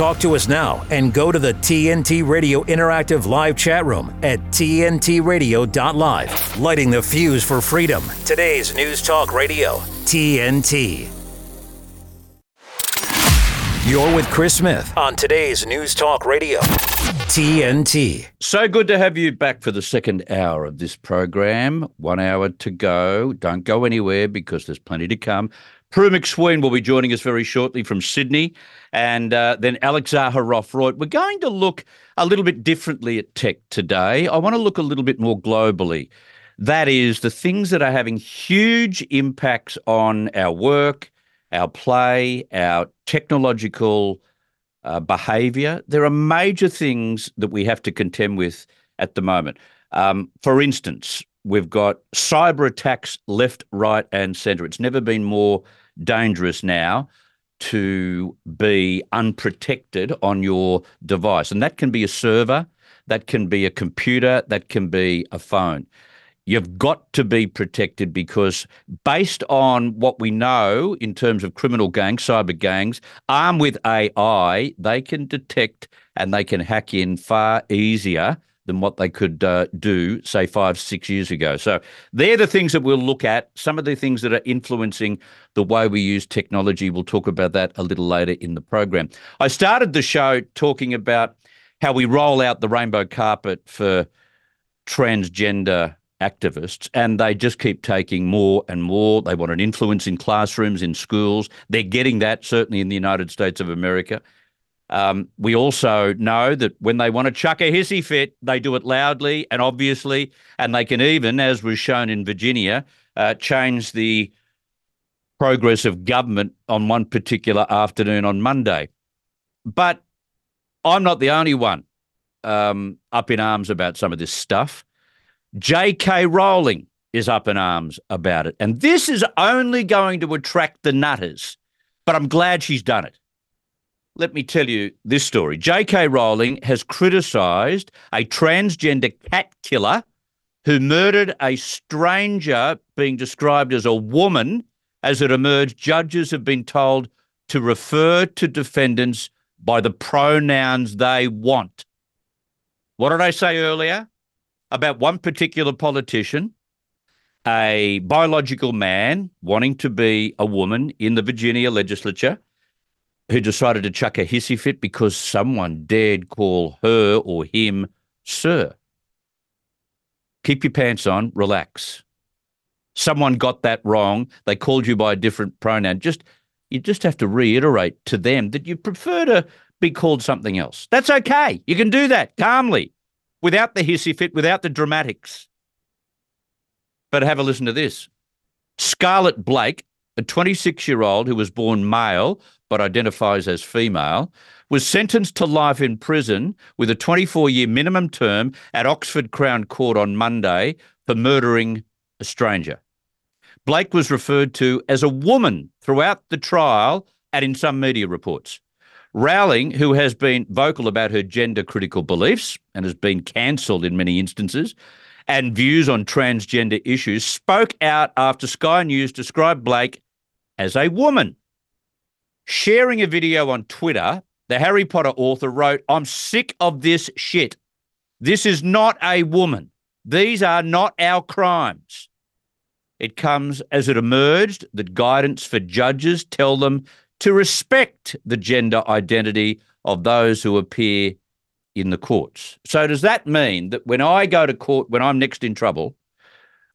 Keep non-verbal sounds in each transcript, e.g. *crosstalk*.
Talk to us now and go to the TNT Radio Interactive Live chat room at TNTRadio.live. Lighting the fuse for freedom. Today's News Talk Radio, TNT. You're with Chris Smith on today's News Talk Radio, TNT. So good to have you back for the second hour of this program. One hour to go. Don't go anywhere because there's plenty to come. Prue MacSween will be joining us very shortly from Sydney, and uh, then Alex Zaharov-Reutt. We're going to look a little bit differently at tech today. I want to look a little bit more globally. That is, the things that are having huge impacts on our work, our play, our technological uh, behavior. There are major things that we have to contend with at the moment. Um, for instance, we've got cyber attacks left, right, and centre. It's never been more dangerous now to be unprotected on your device. And that can be a server, that can be a computer, that can be a phone. You've got to be protected because, based on what we know in terms of criminal gangs, cyber gangs, armed with AI, they can detect and they can hack in far easier than what they could uh, do, say, five, six years ago. So they're the things that we'll look at. Some of the things that are influencing the way we use technology. We'll talk about that a little later in the program. I started the show talking about how we roll out the rainbow carpet for transgender activists, and they just keep taking more and more. They want an influence in classrooms, in schools. They're getting that, certainly in the United States of America. Um, we also know that when they want to chuck a hissy fit, they do it loudly and obviously, and they can even, as was shown in Virginia, uh, change the progress of government on one particular afternoon on Monday. But I'm not the only one um, up in arms about some of this stuff. J.K. Rowling is up in arms about it. And this is only going to attract the nutters, but I'm glad she's done it. Let me tell you this story. J.K. Rowling has criticised a transgender cat killer who murdered a stranger being described as a woman. As it emerged, judges have been told to refer to defendants by the pronouns they want. What did I say earlier about one particular politician, a biological man wanting to be a woman in the Virginia legislature? Who decided to chuck a hissy fit because someone dared call her or him sir. Keep your pants on, relax. Someone got that wrong. They called you by a different pronoun. Just you just have to reiterate to them that you prefer to be called something else. That's okay. You can do that calmly, without the hissy fit, without the dramatics. But have a listen to this. Scarlett Blake, a 26 year old who was born male but identifies as female, was sentenced to life in prison with a 24 year minimum term at Oxford Crown Court on Monday for murdering a stranger. Blake was referred to as a woman throughout the trial and in some media reports. Rowling, who has been vocal about her gender critical beliefs and has been cancelled in many instances, and views on transgender issues, spoke out after Sky News described Blake as a woman. Sharing a video on Twitter, the Harry Potter author wrote, I'm sick of this shit. This is not a woman. These are not our crimes. It comes as it emerged that guidance for judges tell them to respect the gender identity of those who appear in the courts. So, does that mean that when I go to court, when I'm next in trouble,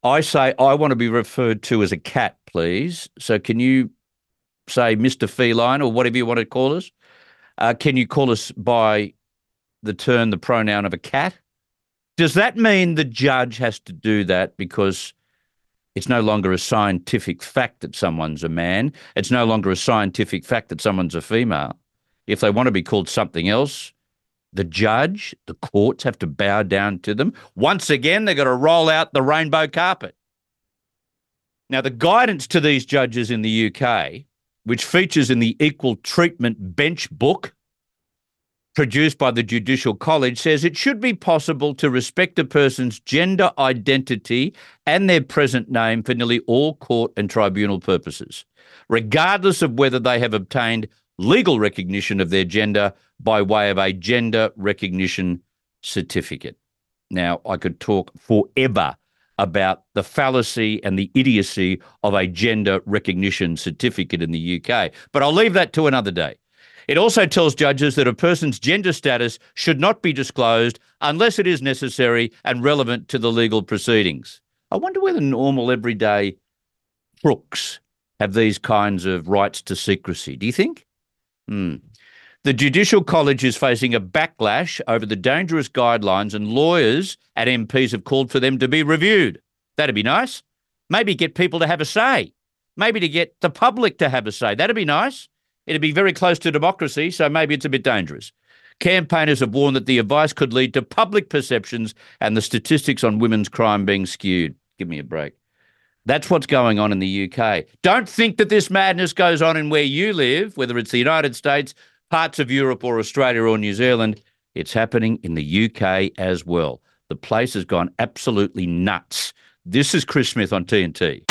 I say, I want to be referred to as a cat, please? So, can you say Mr. Feline or whatever you want to call us? Uh, can you call us by the term, the pronoun of a cat? Does that mean the judge has to do that because it's no longer a scientific fact that someone's a man? It's no longer a scientific fact that someone's a female. If they want to be called something else, the judge, the courts have to bow down to them. Once again, they've got to roll out the rainbow carpet. Now, the guidance to these judges in the UK which features in the Equal Treatment Bench book produced by the Judicial College, says it should be possible to respect a person's gender identity and their present name for nearly all court and tribunal purposes, regardless of whether they have obtained legal recognition of their gender by way of a gender recognition certificate. Now, I could talk forever about the fallacy and the idiocy of a gender recognition certificate in the UK, but I'll leave that to another day. It also tells judges that a person's gender status should not be disclosed unless it is necessary and relevant to the legal proceedings. I wonder whether normal, everyday crooks have these kinds of rights to secrecy. Do you think? Hmm. The Judicial College is facing a backlash over the dangerous guidelines, and lawyers at MPs have called for them to be reviewed. That'd be nice. Maybe get people to have a say. Maybe to get the public to have a say. That'd be nice. It'd be very close to democracy, so maybe it's a bit dangerous. Campaigners have warned that the advice could lead to public perceptions and the statistics on women's crime being skewed. Give me a break. That's what's going on in the UK. Don't think that this madness goes on in where you live, whether it's the United States, parts of Europe, or Australia or New Zealand. It's happening in the UK as well. The place has gone absolutely nuts. This is Chris Smith on TNT.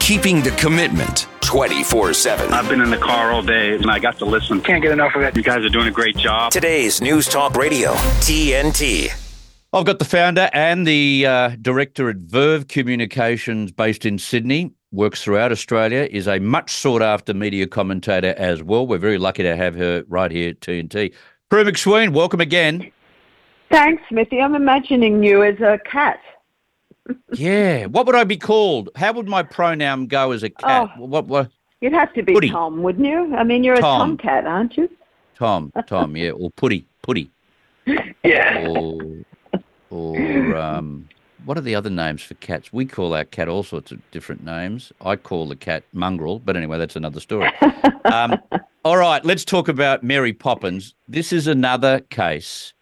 Keeping the commitment 24 7. I've been in the car all day and I got to listen. Can't get enough of it. You guys are doing a great job. Today's News Talk Radio, TNT. I've got the founder and the uh, director at Verve Communications based in Sydney, works throughout Australia, is a much sought after media commentator as well. We're very lucky to have her right here at TNT. Prue MacSween, welcome again. Thanks, Smithy. I'm imagining you as a cat. *laughs* yeah. What would I be called? How would my pronoun go as a cat? Oh. What, what? You'd have to be Putty. Tom, wouldn't you? I mean, you're Tom. a tomcat, aren't you? Tom, Tom, *laughs* yeah, or Putty, Putty, Yeah. or or um, what are the other names for cats? We call our cat all sorts of different names. I call the cat Mongrel, but anyway, that's another story. *laughs* Um, all right, let's talk about Mary Poppins. This is another case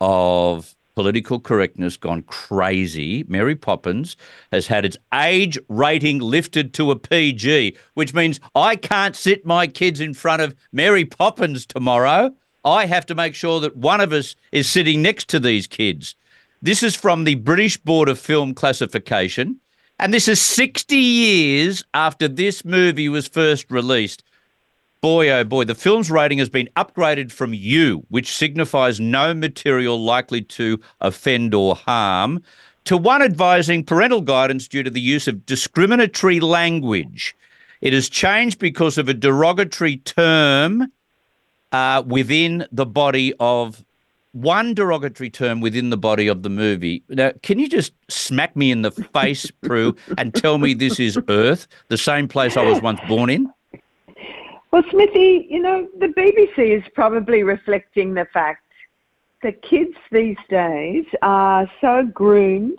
of political correctness gone crazy. Mary Poppins has had its age rating lifted to a PG, which means I can't sit my kids in front of Mary Poppins tomorrow. I have to make sure that one of us is sitting next to these kids. This is from the British Board of Film Classification, and this is 60 years after this movie was first released. Boy, oh boy, the film's rating has been upgraded from U, which signifies no material likely to offend or harm, to one advising parental guidance due to the use of discriminatory language. It has changed because of a derogatory term uh, within the body of one derogatory term within the body of the movie. Now, can you just smack me in the face, *laughs* Prue, and tell me this is Earth, the same place I was once born in? Well, Smithy, you know, the BBC is probably reflecting the fact that kids these days are so groomed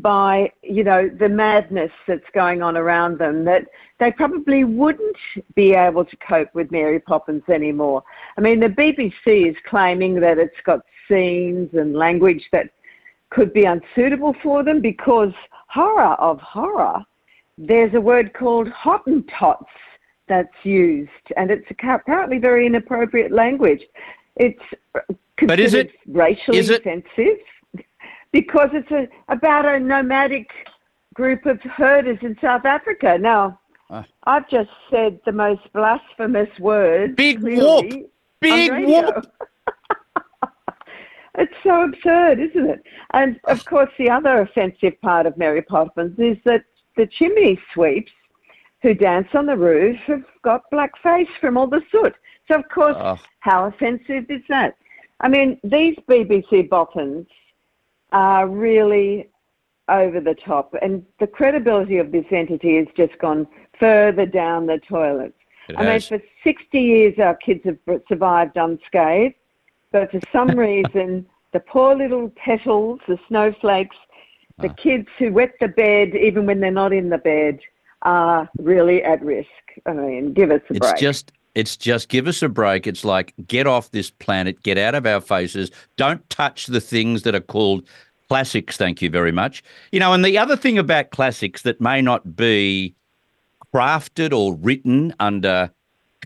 by, you know, the madness that's going on around them that they probably wouldn't be able to cope with Mary Poppins anymore. I mean, the BBC is claiming that it's got scenes and language that could be unsuitable for them because horror of horror, there's a word called Hottentots that's used, and it's apparently very inappropriate language. It's But is it- racially is it- offensive because it's a, about a nomadic group of herders in South Africa. Now, Ah. I've just said the most blasphemous word. Big clearly whoop. Big radio. whoop. *laughs* it's so absurd, isn't it? And of course, the other offensive part of Mary Poppins is that the chimney sweeps who dance on the roof have got black face from all the soot. So, of course, Oh. how offensive is that? I mean, these BBC boffins are really over the top, and the credibility of this entity has just gone further down the toilet. It I mean, for 60 years, our kids have survived unscathed, but for some *laughs* reason, the poor little petals, the snowflakes, the Ah. kids who wet the bed even when they're not in the bed are really at risk. I mean, give us a It's break. just it's just give us a break. It's like get off this planet, get out of our faces. Don't touch the things that are called classics. Thank you very much. You know, and the other thing about classics that may not be crafted or written under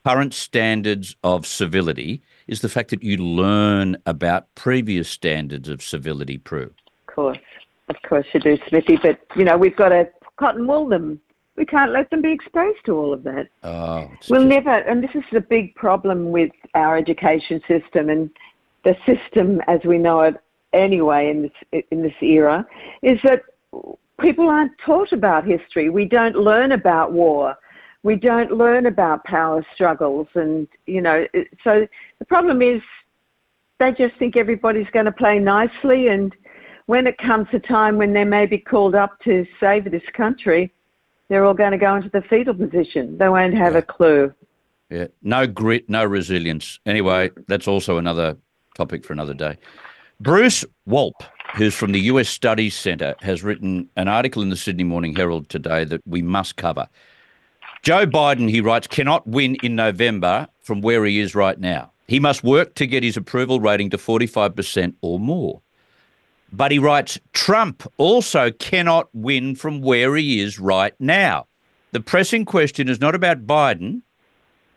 current standards of civility is the fact that you learn about previous standards of civility, Prue. Of course, of course you do, Smithy. But you know, we've got to cotton wool them we can't let them be exposed to all of that. Oh, we'll just, never, and this is the big problem with our education system and the system as we know it anyway in this in this era, is that people aren't taught about history. We don't learn about war. We don't learn about power struggles, and you know, so the problem is they just think everybody's going to play nicely, and when it comes a time when they may be called up to save this country, they're all going to go into the fetal position. They won't have a clue. Yeah, no grit, no resilience. Anyway, that's also another topic for another day. Bruce Wolpe, who's from the US Studies Centre, has written an article in the Sydney Morning Herald today that we must cover. Joe Biden, he writes, cannot win in November from where he is right now. He must work to get his approval rating to 45% or more. But he writes, Trump also cannot win from where he is right now. The pressing question is not about Biden,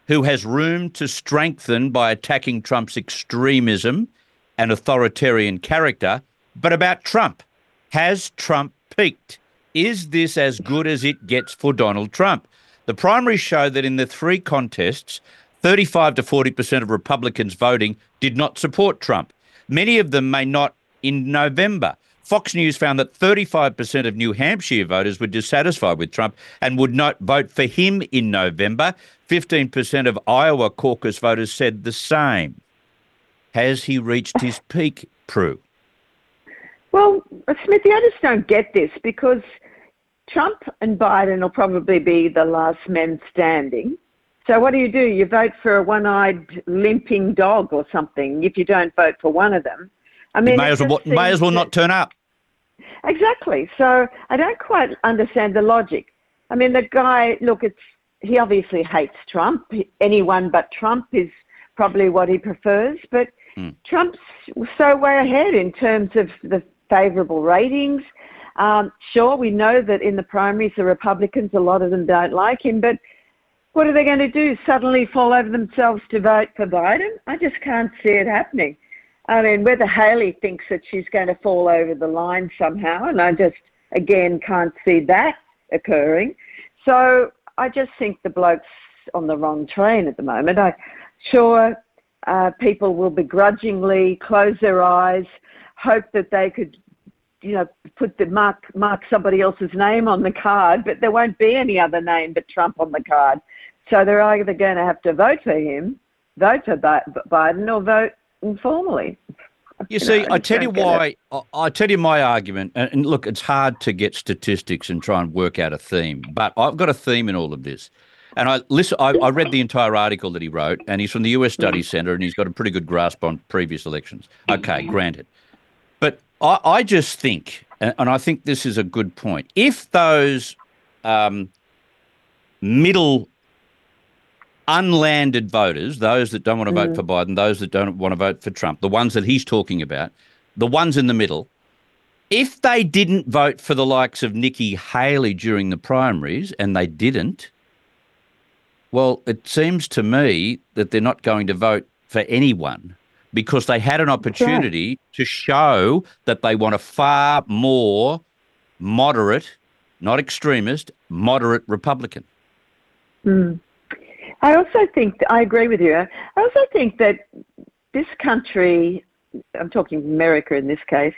who has room to strengthen by attacking Trump's extremism and authoritarian character, but about Trump. Has Trump peaked? Is this as good as it gets for Donald Trump? The primaries show that in the three contests, 35 to 40% of Republicans voting did not support Trump. Many of them may not in November. Fox News found that 35% of New Hampshire voters were dissatisfied with Trump and would not vote for him in November. 15% of Iowa caucus voters said the same. Has he reached his peak, Prue? Well, Smithy, I just don't get this because Trump and Biden will probably be the last men standing. So what do you do? You vote for a one-eyed limping dog or something if you don't vote for one of them. I mean, may as well, may as well not turn up. Exactly. So I don't quite understand the logic. I mean, the guy, look, it's he obviously hates Trump. Anyone but Trump is probably what he prefers. But mm. Trump's so way ahead in terms of the favourable ratings. Um, sure, we know that in the primaries, the Republicans, a lot of them don't like him, but what are they going to do? Suddenly fall over themselves to vote for Biden? I just can't see it happening. I mean, whether Haley thinks that she's going to fall over the line somehow, and I just, again, can't see that occurring. So I just think the bloke's on the wrong train at the moment. I sure uh, people will begrudgingly close their eyes, hope that they could you know, put the mark mark somebody else's name on the card, but there won't be any other name but Trump on the card. So they're either going to have to vote for him, vote for Biden, or vote informally. You, you see, know, I tell you why. I, I tell you my argument, and, and look, it's hard to get statistics and try and work out a theme, but I've got a theme in all of this. And I listen. I, I, read the entire article that he wrote, and he's from the U.S. Studies Center, and he's got a pretty good grasp on previous elections. Okay, granted, but I, I just think, and, and, I think this is a good point. If those um, middle unlanded voters, those that don't want to vote mm. for Biden, those that don't want to vote for Trump, the ones that he's talking about, the ones in the middle, if they didn't vote for the likes of Nikki Haley during the primaries, and they didn't, well, it seems to me that they're not going to vote for anyone because they had an opportunity right. to show that they want a far more moderate, not extremist, moderate Republican. Mm. I also think, I agree with you. I also think that this country, I'm talking America in this case,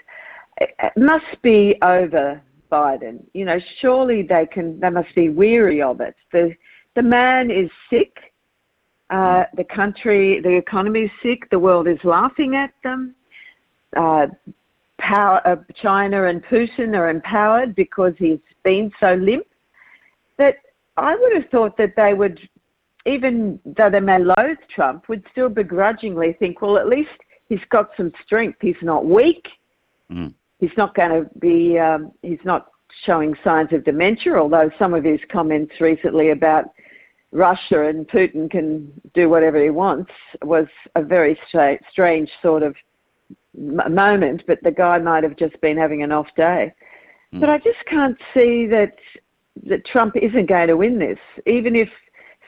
must be over Biden. You know, surely they can, they must be weary of it. The, the man is sick. Uh, the country, the economy is sick. The world is laughing at them. Uh, power, uh, China and Putin are empowered because he's been so limp. That I would have thought that they would even though they may loathe Trump, would still begrudgingly think, well, at least he's got some strength. He's not weak. Mm. He's not going to be, um, he's not showing signs of dementia, although some of his comments recently about Russia and Putin can do whatever he wants was a very stra- strange sort of m- moment, but the guy might have just been having an off day. Mm. But I just can't see that that Trump isn't going to win this, even if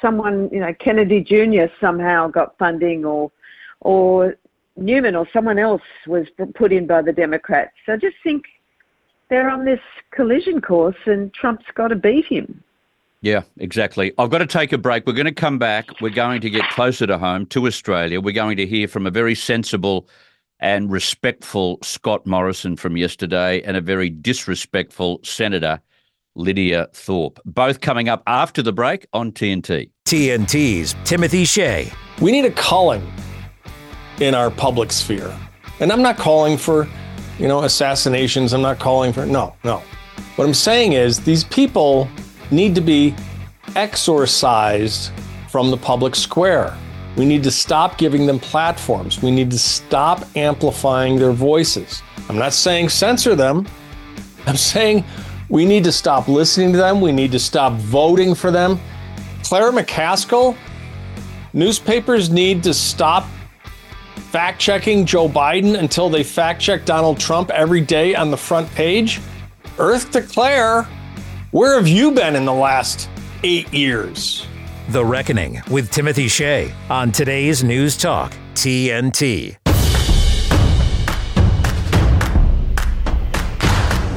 someone, you know, Kennedy Jr. somehow got funding or, or Newman or someone else was put in by the Democrats. So I just think they're on this collision course and Trump's got to beat him. Yeah, exactly. I've got to take a break. We're going to come back. We're going to get closer to home to Australia. We're going to hear from a very sensible and respectful Scott Morrison from yesterday and a very disrespectful Senator Lydia Thorpe. Both coming up after the break on TNT. TNT's Timothy Shea. We need a culling in our public sphere. And I'm not calling for, you know, assassinations. I'm not calling for, no, no. What I'm saying is these people need to be exorcised from the public square. We need to stop giving them platforms. We need to stop amplifying their voices. I'm not saying censor them. I'm saying we need to stop listening to them. We need to stop voting for them. Claire McCaskill, newspapers need to stop fact checking Joe Biden until they fact check Donald Trump every day on the front page. Earth to Claire, where have you been in the last eight years? The Reckoning with Timothy Shea on today's News Talk, TNT.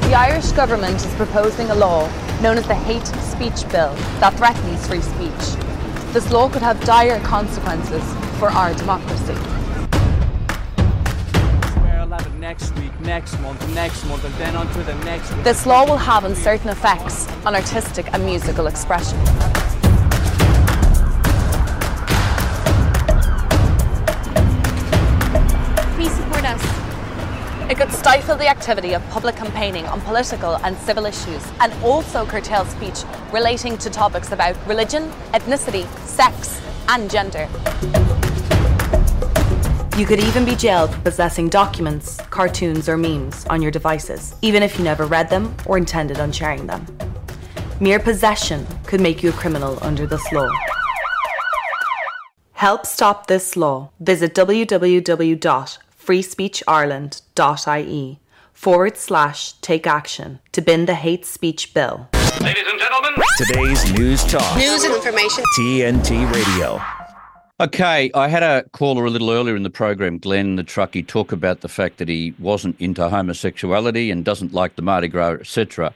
The Irish government is proposing a law known as the Hate Speech Bill that threatens free speech. This law could have dire consequences for our democracy. Next week, next month, next month, and then on to the next week. This law will have uncertain effects on artistic and musical expression. It could stifle the activity of public campaigning on political and civil issues and also curtail speech relating to topics about religion, ethnicity, sex, and gender. You could even be jailed for possessing documents, cartoons, or memes on your devices, even if you never read them or intended on sharing them. Mere possession could make you a criminal under this law. Help stop this law. Visit www.freespeechireland.ie forward slash take action to bin the hate speech bill. Ladies and gentlemen, today's News Talk. News and information. TNT Radio. Okay, I had a caller a little earlier in the program, Glenn the truckie, talk about the fact that he wasn't into homosexuality and doesn't like the Mardi Gras, etc.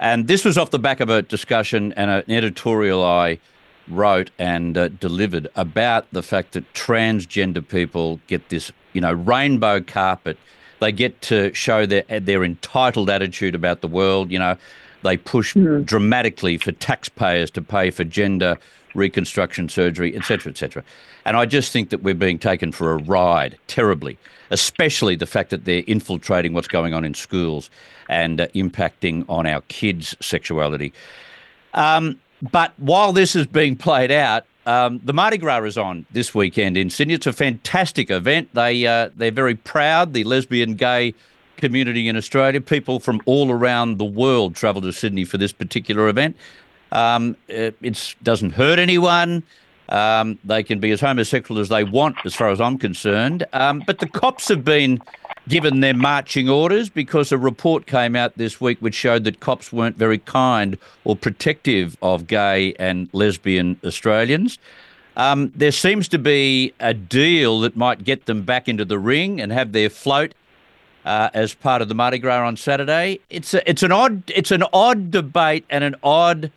And this was off the back of a discussion and an editorial I wrote and uh, delivered about the fact that transgender people get this, you know, rainbow carpet. They get to show their their entitled attitude about the world. You know, they push mm. dramatically for taxpayers to pay for gender reconstruction surgery, etc., etc. And I just think that we're being taken for a ride terribly, especially the fact that they're infiltrating what's going on in schools and uh, impacting on our kids' sexuality. Um, but while this is being played out, um, the Mardi Gras is on this weekend in Sydney. It's a fantastic event. They uh, they're very proud. The lesbian, gay community in Australia, people from all around the world travel to Sydney for this particular event. Um, it doesn't hurt anyone. Um, they can be as homosexual as they want, as far as I'm concerned. Um, but the cops have been given their marching orders because a report came out this week which showed that cops weren't very kind or protective of gay and lesbian Australians. Um, there seems to be a deal that might get them back into the ring and have their float uh, as part of the Mardi Gras on Saturday. It's a, it's an odd it's an odd debate and an odd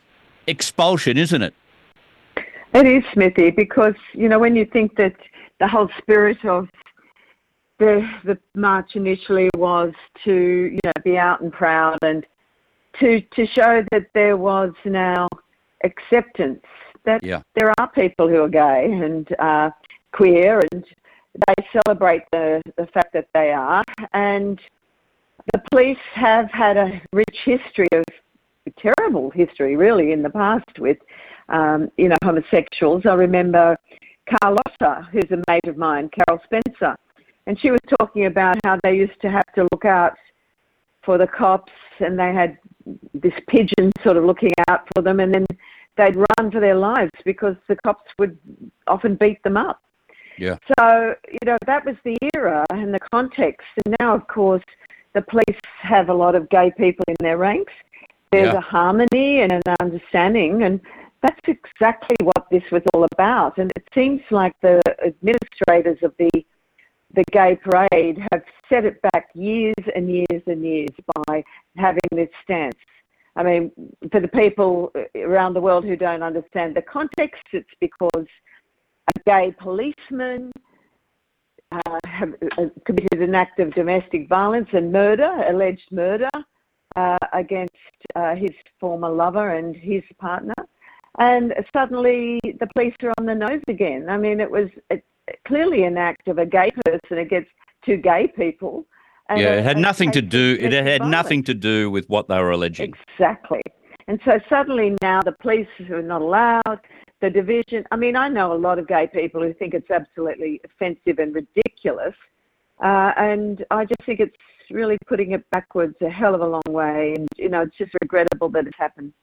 expulsion, isn't it? It is, Smithy, because, you know, when you think that the whole spirit of the, the march initially was to, you know, be out and proud and to, to show that there was now acceptance that yeah. there are people who are gay and uh, queer and they celebrate the, the fact that they are. And the police have had a rich history of terrible history, really, in the past with, um, you know, homosexuals. I remember Carlotta, who's a mate of mine, Carol Spencer, and she was talking about how they used to have to look out for the cops, and they had this pigeon sort of looking out for them, and then they'd run for their lives because the cops would often beat them up. Yeah. So, you know, that was the era and the context. And now, of course, the police have a lot of gay people in their ranks there's yeah. a harmony and an understanding, and that's exactly what this was all about. And it seems like the administrators of the the gay parade have set it back years and years and years by having this stance. I mean, for the people around the world who don't understand the context, it's because a gay policeman uh, have, uh, committed an act of domestic violence and murder, alleged murder, uh, against uh, his former lover and his partner. And suddenly the police are on the nose again. I mean, it was clearly an act of a gay person against two gay people. And yeah, it had nothing to do. It had violence. nothing to do with what they were alleging. Exactly. And so suddenly now the police are not allowed the division. I mean, I know a lot of gay people who think it's absolutely offensive and ridiculous, uh, and I just think it's really putting it backwards a hell of a long way. And you know, it's just regrettable that it's happened.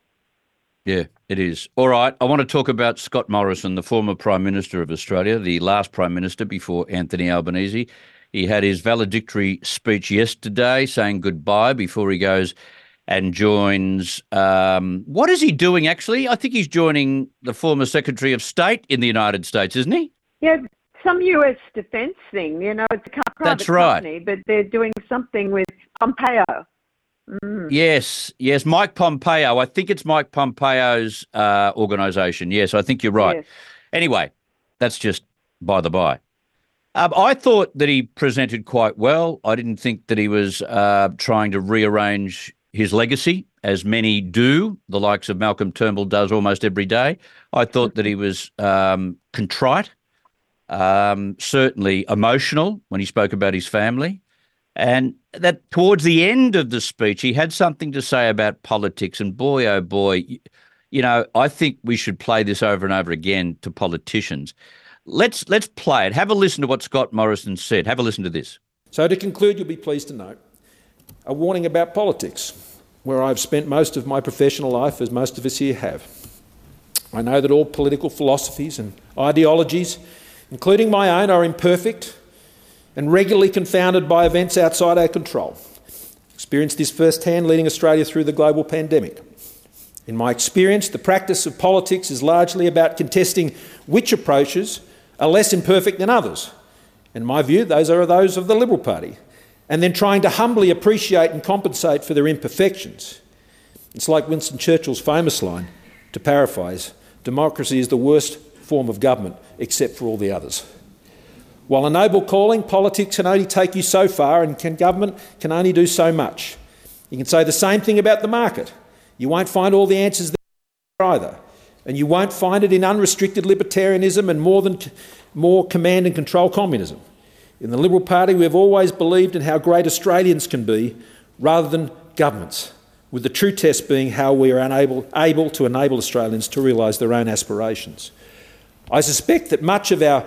Yeah, it is. All right. I want to talk about Scott Morrison, the former Prime Minister of Australia, the last Prime Minister before Anthony Albanese. He had his valedictory speech yesterday saying goodbye before he goes and joins. Um, what is he doing actually? I think he's joining the former Secretary of State in the United States, isn't he? Yeah, some U.S. defense thing. You know, it's a private That's right. company, but they're doing something with Pompeo. Mm. Yes, yes, Mike Pompeo. I think it's Mike Pompeo's uh, organisation. Yes, I think you're right. Yes. Anyway, that's just by the by. Um, I thought that he presented quite well. I didn't think that he was uh, trying to rearrange his legacy, as many do, the likes of Malcolm Turnbull does almost every day. I thought that he was um, contrite, um, certainly emotional when he spoke about his family. And that towards the end of the speech, he had something to say about politics. And boy, oh boy, you know, I think we should play this over and over again to politicians. Let's let's play it. Have a listen to what Scott Morrison said. Have a listen to this. So to conclude, you'll be pleased to note a warning about politics, where I've spent most of my professional life, as most of us here have. I know that all political philosophies and ideologies, including my own, are imperfect and regularly confounded by events outside our control. Experienced this firsthand leading Australia through the global pandemic. In my experience, the practice of politics is largely about contesting which approaches are less imperfect than others. In my view, those are those of the Liberal Party, and then trying to humbly appreciate and compensate for their imperfections. It's like Winston Churchill's famous line, to paraphrase democracy is the worst form of government except for all the others. While a noble calling, politics can only take you so far and can, government can only do so much. You can say the same thing about the market. You won't find all the answers there either. And you won't find it in unrestricted libertarianism and more, than, more command and control communism. In the Liberal Party, we have always believed in how great Australians can be rather than governments, with the true test being how we are unable, able to enable Australians to realise their own aspirations. I suspect that much of our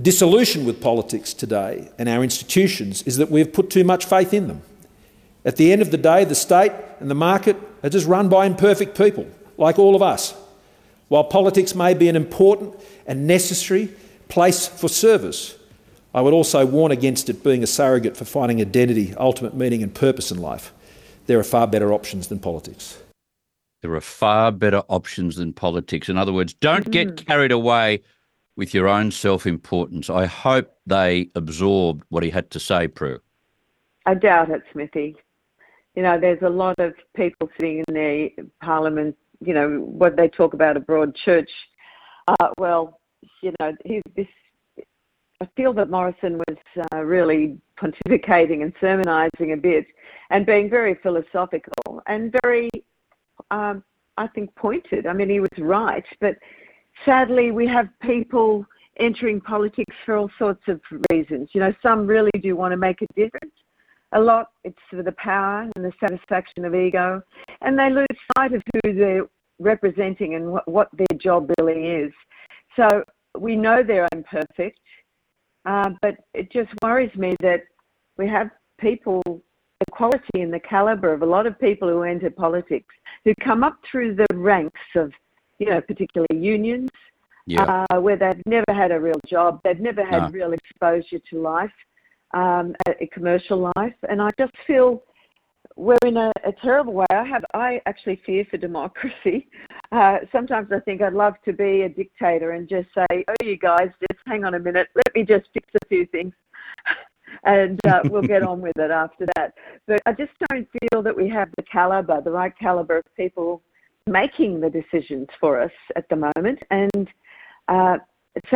dissolution with politics today and our institutions is that we have put too much faith in them. At the end of the day, the state and the market are just run by imperfect people, like all of us. While politics may be an important and necessary place for service, I would also warn against it being a surrogate for finding identity, ultimate meaning, and purpose in life. There are far better options than politics. There are far better options than politics. In other words, don't get mm. carried away with your own self importance. I hope they absorbed what he had to say, Prue. I doubt it, Smithy. You know, there's a lot of people sitting in the parliament, you know, what they talk about a broad church. Uh, well, you know, this I feel that Morrison was uh, really pontificating and sermonising a bit and being very philosophical and very, um, I think, pointed. I mean, he was right, but sadly, we have people entering politics for all sorts of reasons. You know, some really do want to make a difference. A lot, it's for the power and the satisfaction of ego, and they lose sight of who they're representing and what, what their job really is. So we know they're imperfect uh, but it just worries me that we have people, the quality and the caliber of a lot of people who enter politics who come up through the ranks of, you know, particularly unions, yeah. uh, where they've never had a real job, they've never had no. real exposure to life, um, a, a commercial life, and I just feel we're in a, a, terrible way. I have, I actually fear for democracy. *laughs* Uh, sometimes I think I'd love to be a dictator and just say, "Oh, you guys, just hang on a minute. Let me just fix a few things," *laughs* and uh, we'll get on with it after that. But I just don't feel that we have the caliber, the right caliber of people making the decisions for us at the moment. And uh,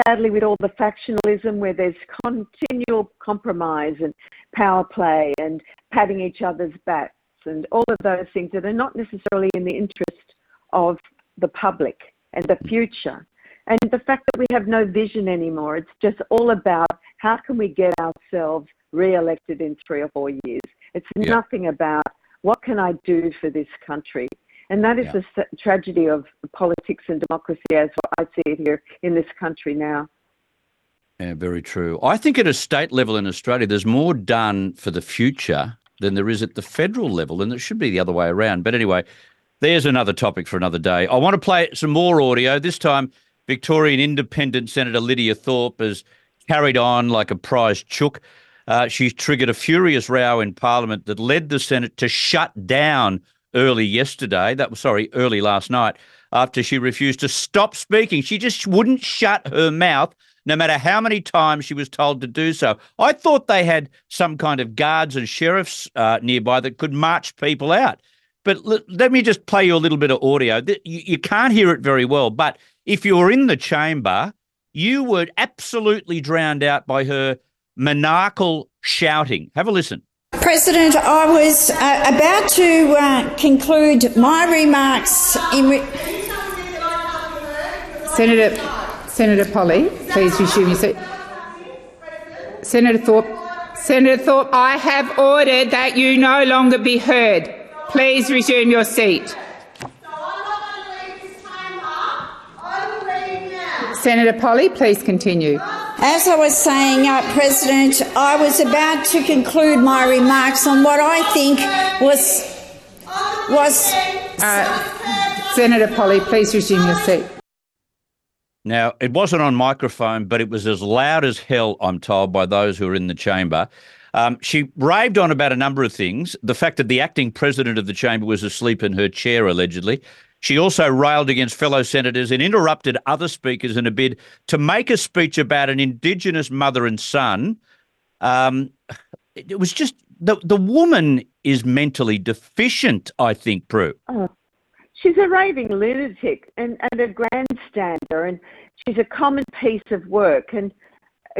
sadly, with all the factionalism where there's continual compromise and power play and patting each other's backs and all of those things that are not necessarily in the interest of the public and the future. And the fact that we have no vision anymore, it's just all about how can we get ourselves re-elected in three or four years. It's yeah. nothing about what can I do for this country. And that is yeah. the tragedy of politics and democracy as I see it here in this country now. Yeah, very true. I think at a state level in Australia, there's more done for the future than there is at the federal level, and it should be the other way around. But anyway, there's another topic for another day. I want to play some more audio. This time, Victorian Independent Senator Lydia Thorpe has carried on like a prize chook. Uh, she triggered a furious row in Parliament that led the Senate to shut down early yesterday. That was sorry, early last night after she refused to stop speaking. She just wouldn't shut her mouth no matter how many times she was told to do so. I thought they had some kind of guards and sheriffs uh, nearby that could march people out. But l- let me just play you a little bit of audio. You, you can't hear it very well, but if you were in the chamber, you were absolutely drowned out by her maniacal shouting. Have a listen. President, I was uh, about to uh, conclude my remarks in. Re- Senator, Senator Polley, please resume your seat. Senator Thorpe, Senator Thorpe, I have ordered that you no longer be heard. Please resume your seat. Senator Polley, please continue. As I was saying, uh, President, I was about to conclude my remarks on what I think was was. Uh, Senator Polley, please resume your seat. Now, it wasn't on microphone, but it was as loud as hell, I'm told, by those who were in the chamber. Um, she raved on about a number of things. The fact that the acting president of the chamber was asleep in her chair, allegedly. She also railed against fellow senators and interrupted other speakers in a bid to make a speech about an Indigenous mother and son. Um, it was just the the woman is mentally deficient. I think, Prue. Oh, she's a raving lunatic and, and a grandstander, and she's a common piece of work and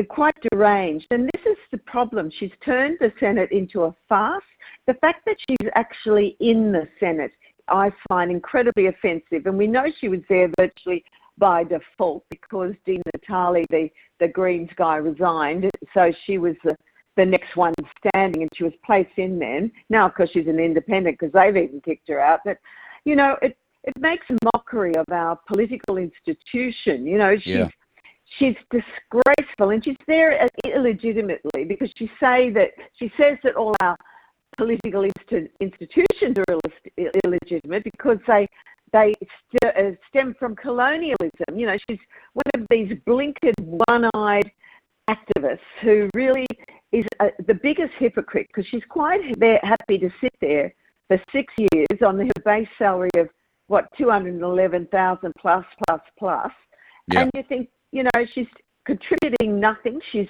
quite deranged. And this is the problem. She's turned the Senate into a farce. The fact that she's actually in the Senate I find incredibly offensive. And we know she was there virtually by default because Di Natale, the, the Greens guy, resigned. So she was the, the next one standing and she was placed in then. Now, of course, she's an independent because they've even kicked her out. But, you know, it, it makes a mockery of our political institution. You know, she's, yeah. she's disgraceful and she's there illegitimately because she say that she says that all our political institutions are Ill- illegitimate because they they st- uh, stem from colonialism. You know, she's one of these blinkered, one-eyed activists who really is uh, the biggest hypocrite because she's quite happy to sit there for six years on her base salary of what 211,000 plus plus plus, yeah. and you think you know she's contributing nothing. She's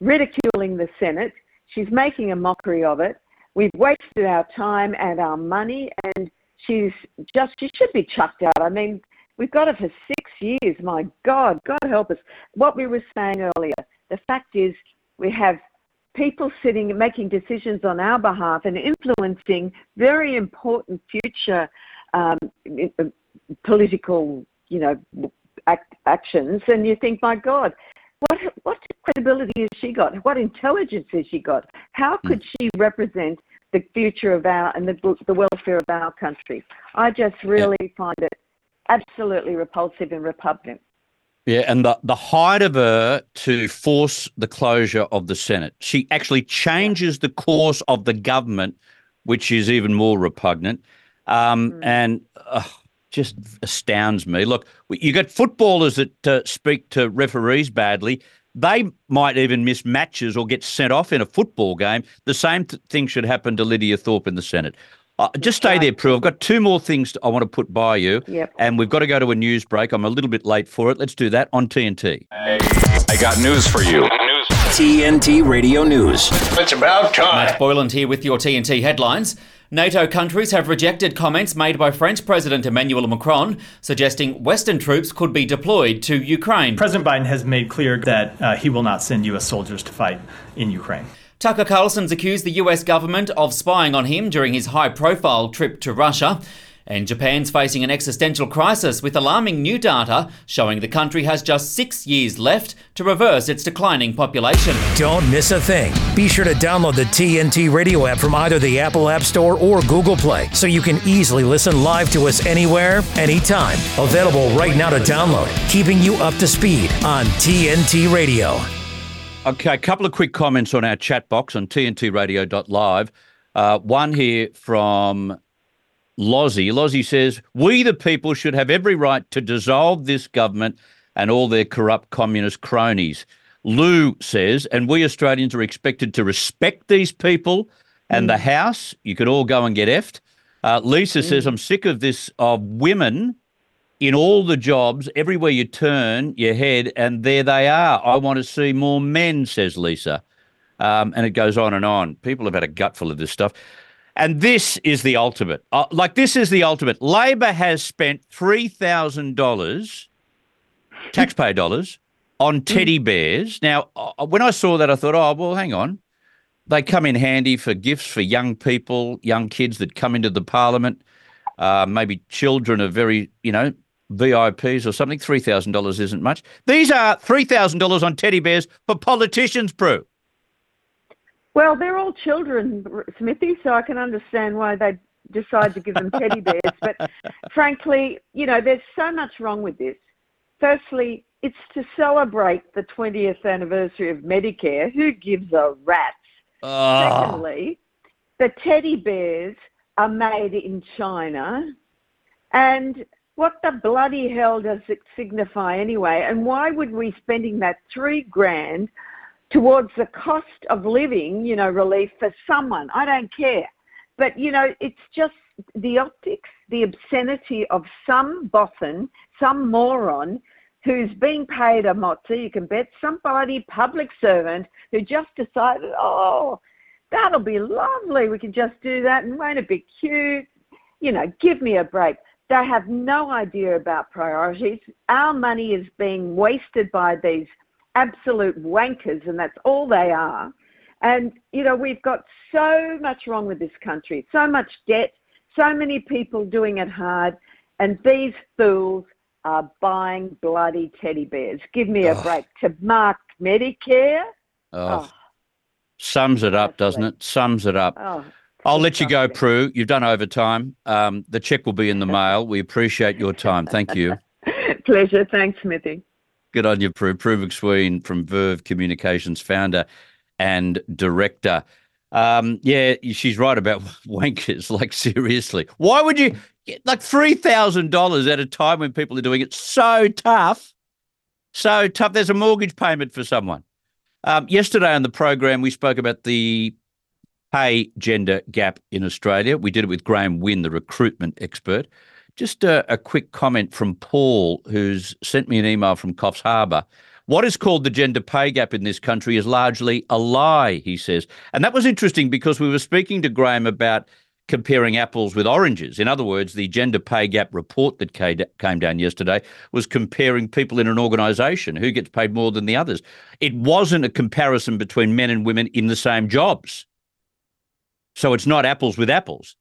ridiculing the Senate. She's making a mockery of it. We've wasted our time and our money, and she's just, she should be chucked out. I mean, we've got her for six years. My God, God help us. What we were saying earlier, the fact is we have people sitting and making decisions on our behalf and influencing very important future um, political, you know, act, actions. And you think, my God, credibility has she got? What intelligence has she got? How hmm. could she represent the future of our and the the welfare of our country? I just really yeah. find it absolutely repulsive and repugnant. Yeah, and the, the height of her to force the closure of the Senate. She actually changes the course of the government, which is even more repugnant. Um, mm. And uh, just astounds me. Look, you got footballers that uh, speak to referees badly. They might even miss matches or get sent off in a football game. The same th- thing should happen to Lydia Thorpe in the Senate. Uh, just stay there, Prue. I've got two more things I want to put by you. Yep. And we've got to go to a news break. I'm a little bit late for it. Let's do that on TNT. I got news for you. News TNT Radio News. It's about time. Matt Boyland here with your TNT headlines. NATO countries have rejected comments made by French President Emmanuel Macron suggesting Western troops could be deployed to Ukraine. President Biden has made clear that uh, he will not send U.S. soldiers to fight in Ukraine. Tucker Carlson's accused the US government of spying on him during his high profile trip to Russia. And Japan's facing an existential crisis with alarming new data showing the country has just six years left to reverse its declining population. Don't miss a thing. Be sure to download the TNT radio app from either the Apple App Store or Google Play so you can easily listen live to us anywhere, anytime. Available right now to download, keeping you up to speed on TNT Radio. Okay, a couple of quick comments on our chat box on tntradio.live. Uh, one here from Lozzie. Lozzie says, We the people should have every right to dissolve this government and all their corrupt communist cronies. Lou says, and we Australians are expected to respect these people and the House. You could all go and get effed. Uh, Lisa says, I'm sick of this of women in all the jobs, everywhere you turn your head, and there they are. I want to see more men, says Lisa. Um, and it goes on and on. People have had a gutful of this stuff. And this is the ultimate. Uh, like, this is the ultimate. Labor has spent $3,000, taxpayer dollars, on teddy bears. Now, uh, when I saw that, I thought, oh, well, hang on. They come in handy for gifts for young people, young kids that come into the parliament. Uh, maybe children are very, you know, VIPs or something. $3,000 isn't much. These are $3,000 on teddy bears for politicians, Prue. Well, they're all children, Smithy, so I can understand why they decide to give them teddy *laughs* bears. But frankly, you know, there's so much wrong with this. Firstly, it's to celebrate the 20th anniversary of Medicare. Who gives a rat's? Oh. Secondly, ah. the teddy bears are made in China. And what the bloody hell does it signify anyway? And why would we be spending that three grand towards the cost of living, you know, relief for someone? I don't care. But, you know, it's just the optics, the obscenity of some boffin, some moron who's being paid a mozza, you can bet, somebody, public servant, who just decided, oh, that'll be lovely. We can just do that and won't it be cute? You know, give me a break. They have no idea about priorities. Our money is being wasted by these absolute wankers, and that's all they are. And, you know, we've got so much wrong with this country, so much debt, so many people doing it hard, and these fools are buying bloody teddy bears. Give me a Oh. break. To mark Medicare? Oh, Sums it up, doesn't it? Sums it up. Oh, I'll let you go, Prue. You've done overtime. Um, the check will be in the *laughs* mail. We appreciate your time. Thank you. pleasure. Thanks, Smithy. Good on you, Prue. Prue MacSween from Verve Communications, founder and director. Um, yeah, she's right about *laughs* wankers. Like, seriously. Why would you get like $3,000 at a time when people are doing it so tough? So tough. There's a mortgage payment for someone. Um, yesterday on the program, we spoke about the pay gender gap in Australia. We did it with Graham Wynn, the recruitment expert. Just a, a quick comment from Paul, who's sent me an email from Coffs Harbour. What is called the gender pay gap in this country is largely a lie, he says. And that was interesting because we were speaking to Graham about comparing apples with oranges. In other words, the gender pay gap report that came down yesterday was comparing people in an organisation who gets paid more than the others. It wasn't a comparison between men and women in the same jobs. So it's not apples with apples.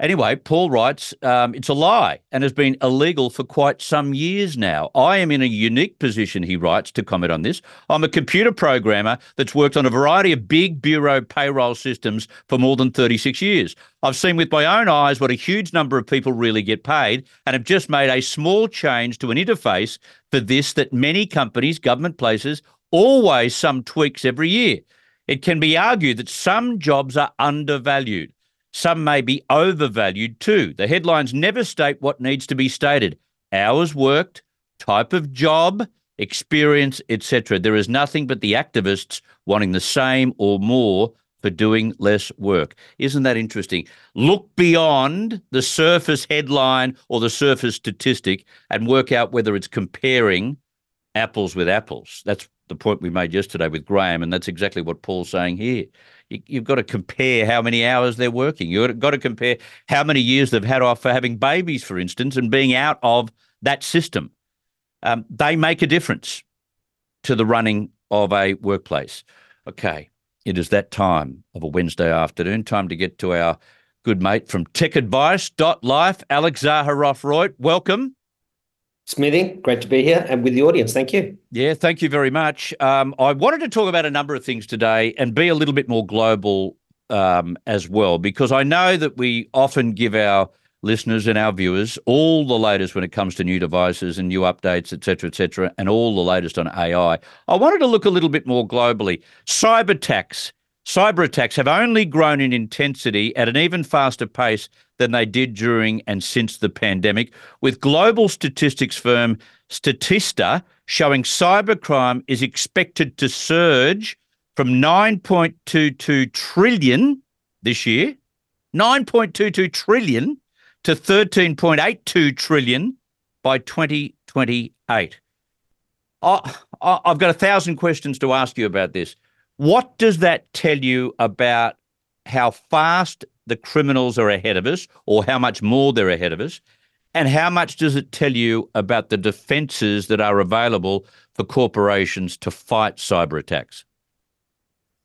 Anyway, Paul writes, um, it's a lie and has been illegal for quite some years now. I am in a unique position, he writes, to comment on this. I'm a computer programmer that's worked on a variety of big bureau payroll systems for more than 36 years. I've seen with my own eyes what a huge number of people really get paid and have just made a small change to an interface for this that many companies, government places, always some tweaks every year. It can be argued that some jobs are undervalued. Some may be overvalued too. The headlines never state what needs to be stated hours worked, type of job, experience, etc. There is nothing but the activists wanting the same or more for doing less work. Isn't that interesting? Look beyond the surface headline or the surface statistic and work out whether it's comparing apples with apples. That's the point we made yesterday with Graham, and that's exactly what Paul's saying here. You, you've got to compare how many hours they're working. You've got to compare how many years they've had off for having babies, for instance, and being out of that system. Um, they make a difference to the running of a workplace. Okay, it is that time of a Wednesday afternoon. Time to get to our good mate from techadvice.life, Alex Zaharov-Reutt. Welcome. Smithy, great to be here and with the audience. Thank you. Yeah, thank you very much. Um, I wanted to talk about a number of things today and be a little bit more global um, as well, because I know that we often give our listeners and our viewers all the latest when it comes to new devices and new updates, et cetera, et cetera, and all the latest on AI. I wanted to look a little bit more globally. Cyber attacks. Cyber attacks have only grown in intensity at an even faster pace than they did during and since the pandemic, with global statistics firm Statista showing cybercrime is expected to surge from 9.22 trillion this year, 9.22 trillion to 13.82 trillion by 2028. I, I've got a thousand questions to ask you about this. What does that tell you about how fast the criminals are ahead of us or how much more they're ahead of us? And how much does it tell you about the defenses that are available for corporations to fight cyber attacks?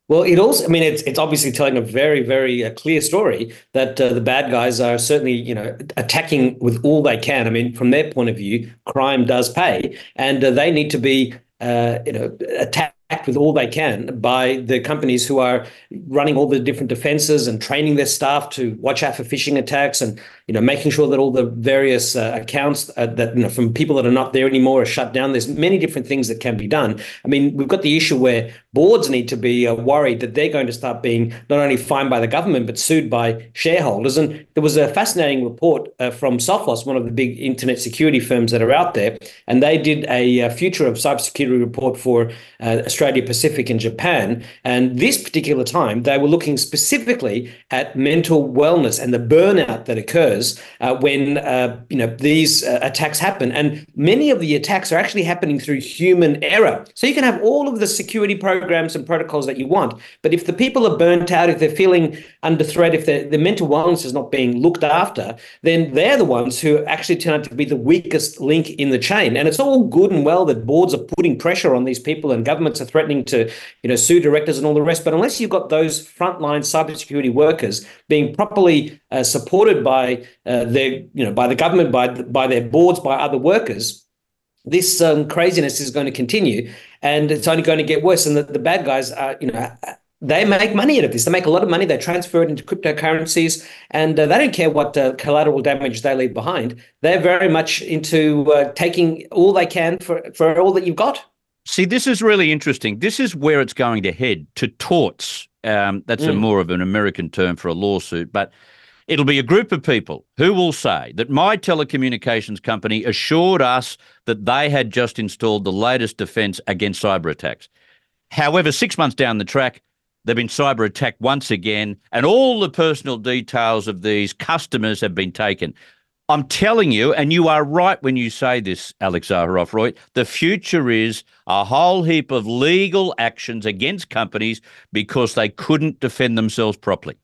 Well, it also, I mean, it's, it's obviously telling a very, very uh, clear story that uh, the bad guys are certainly, you know, attacking with all they can. I mean, from their point of view, crime does pay, and uh, they need to be, uh, you know, attacked with all they can by the companies who are running all the different defenses and training their staff to watch out for phishing attacks and you know making sure that all the various uh, accounts uh, that you know from people that are not there anymore are shut down. There's many different things that can be done. I mean we've got the issue where boards need to be uh, worried that they're going to start being not only fined by the government but sued by shareholders. And there was a fascinating report uh, from sophos one of the big internet security firms that are out there and they did a, uh, future of cybersecurity report for Australia Pacific and Japan. And this particular time, they were looking specifically at mental wellness and the burnout that occurs uh, when uh, you know these uh, attacks happen. And many of the attacks are actually happening through human error. So you can have all of the security programs and protocols that you want, but if the people are burnt out, if they're feeling under threat, if their mental wellness is not being looked after, then they're the ones who actually turn out to be the weakest link in the chain. And it's all good and well that boards are putting pressure on these people and governments are threatening to, you know, sue directors and all the rest. But unless you've got those frontline cybersecurity workers being properly uh, supported by uh, their, you know, by the government, by by their boards, by other workers, this um, craziness is going to continue, and it's only going to get worse. And the, the bad guys are, you know. They make money out of this. They make a lot of money. They transfer it into cryptocurrencies, and uh, they don't care what uh, collateral damage they leave behind. They're very much into uh, taking all they can for, for all that you've got. See, this is really interesting. This is where it's going to head to torts. Um, that's mm. a more of an American term for a lawsuit, but it'll be a group of people who will say that my telecommunications company assured us that they had just installed the latest defense against cyber attacks. However, six months down the track, they've been cyber attacked once again, and all the personal details of these customers have been taken. I'm telling you, and you are right when you say this, Alex Zaharov-Reutt, the future is a whole heap of legal actions against companies because they couldn't defend themselves properly.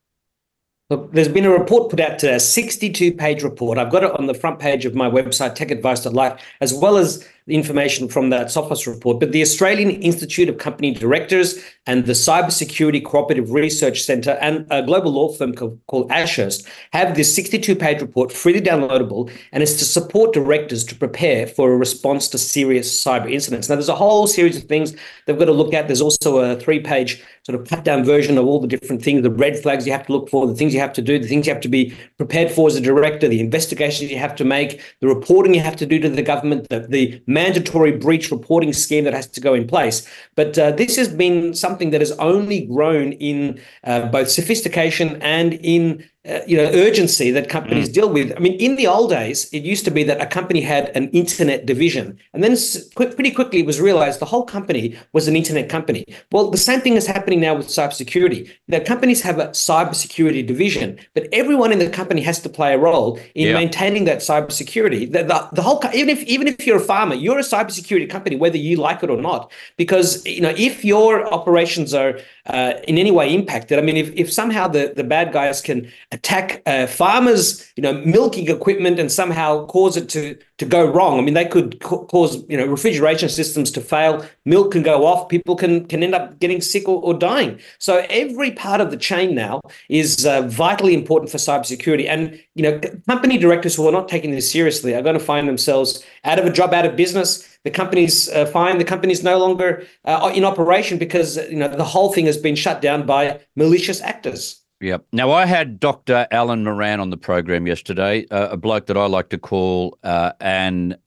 Look, there's been a report put out, today, a 62 page report. I've got it on the front page of my website, techadvice.life, as well as information from that Sophos report, but the Australian Institute of Company Directors and the Cybersecurity Cooperative Research Centre and a global law firm called Ashurst have this 62 page report freely downloadable and it's to support directors to prepare for a response to serious cyber incidents. Now, there's a whole series of things they've got to look at. There's also a three page sort of cut down version of all the different things, the red flags you have to look for, the things you have to do, the things you have to be prepared for as a director, the investigations you have to make, the reporting you have to do to the government, the, the mandatory breach reporting scheme that has to go in place. But uh, this has been something that has only grown in uh, both sophistication and in uh, you know urgency that companies deal with. I mean, in the old days, it used to be that a company had an internet division, and then pretty quickly it was realized the whole company was an internet company. Well, the same thing is happening now with cybersecurity. That companies have a cybersecurity division, but everyone in the company has to play a role in Yeah. maintaining that cybersecurity. The, the, the whole even if even if you're a farmer, you're a cybersecurity company, whether you like it or not, because you know if your operations are uh, in any way impacted. I mean, if, if somehow the, the bad guys can attack uh, farmers, you know, milking equipment and somehow cause it to to go wrong. I mean, they could ca- cause you know refrigeration systems to fail. Milk can go off. People can can end up getting sick or, or dying. So every part of the chain now is uh, vitally important for cybersecurity. And you know, company directors who are not taking this seriously are going to find themselves out of a job, out of business. The company's uh, fine. The company's no longer uh, in operation because you know the whole thing has been shut down by malicious actors. Yep. Now, I had Dr. Alan Moran on the program yesterday, uh, a bloke that I like to call uh, an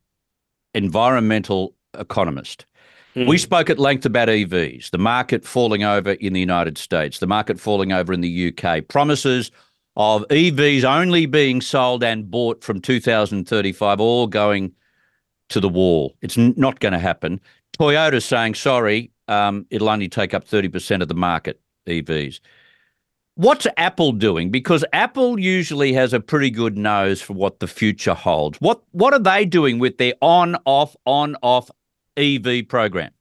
environmental economist. We spoke at length about EVs, the market falling over in the United States, the market falling over in the UK, promises of EVs only being sold and bought from 2035, all going to the wall. It's not going to happen. Toyota's saying, sorry, um, it'll only take up 30% of the market, EVs. What's Apple doing? Because Apple usually has a pretty good nose for what the future holds. What what are they doing with their on off on off EV program?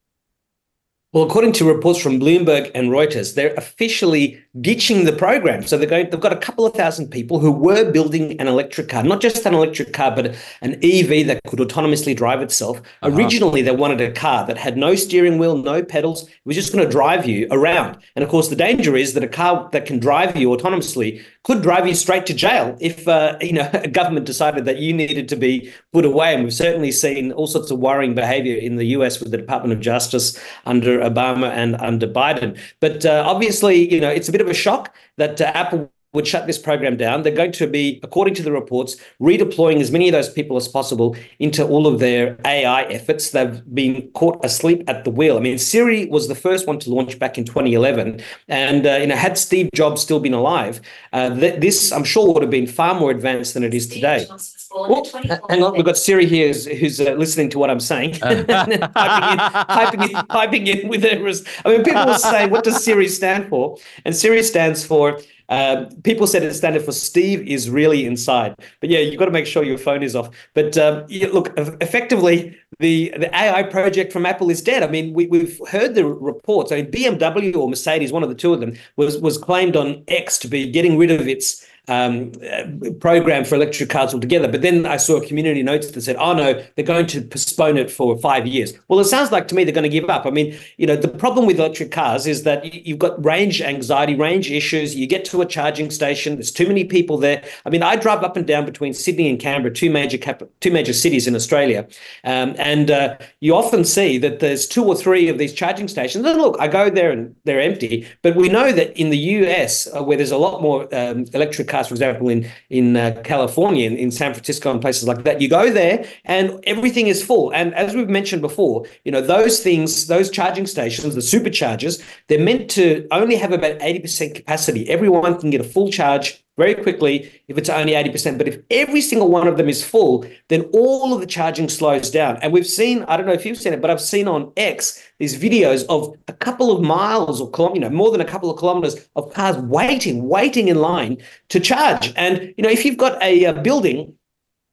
Well, according to reports from Bloomberg and Reuters, they're officially ditching the program. So they're going, they've got a couple of thousand people who were building an electric car, not just an electric car, but an EV that could autonomously drive itself. Uh-huh. Originally, they wanted a car that had no steering wheel, no pedals. It was just going to drive you around. And of course, the danger is that a car that can drive you autonomously could drive you straight to jail if uh, *laughs* you know a government decided that you needed to be put away. And we've certainly seen all sorts of worrying behavior in the US with the Department of Justice under Obama and under Biden. But uh, obviously, you know, it's a bit of a shock that uh, Apple would shut this program down. They're going to be, according to the reports, redeploying as many of those people as possible into all of their AI efforts. They've been caught asleep at the wheel. I mean, Siri was the first one to launch back in 2011, and uh, you know, had Steve Jobs still been alive, uh, th- this I'm sure would have been far more advanced than it is today. Oh, hang on, we've got Siri here who's, who's uh, listening to what I'm saying, *laughs* *laughs* typing, in, typing, in, typing in with a res- I mean, people will say, "What does Siri stand for?" And Siri stands for. Uh, people said it standard for Steve is really inside, but yeah, you've got to make sure your phone is off. But um, yeah, look, effectively, the the AI project from Apple is dead. I mean, we, we've heard the reports. I mean, BMW or Mercedes, one of the two of them, was was claimed on X to be getting rid of its um, uh, program for electric cars altogether. But then I saw a community notice that said, oh no, they're going to postpone it for five years. Well, it sounds like to me they're going to give up. I mean, you know, the problem with electric cars is that you've got range anxiety, range issues. You get to a charging station, there's too many people there. I mean, I drive up and down between Sydney and Canberra, two major cap- two major cities in Australia, um, and uh, you often see that there's two or three of these charging stations. And look, I go there and they're empty, but we know that in the US, uh, where there's a lot more um, electric cars, for example, in in uh, California, in, in San Francisco, and places like that, you go there and everything is full. And as we've mentioned before, you know those things, those charging stations, the superchargers, they're meant to only have about eighty percent capacity. Everyone can get a full charge very quickly if it's only 80%. But if every single one of them is full, then all of the charging slows down. And we've seen, I don't know if you've seen it, but I've seen on X these videos of a couple of miles or you know, more than a couple of kilometers of cars waiting, waiting in line to charge. And, you know, if you've got a, uh building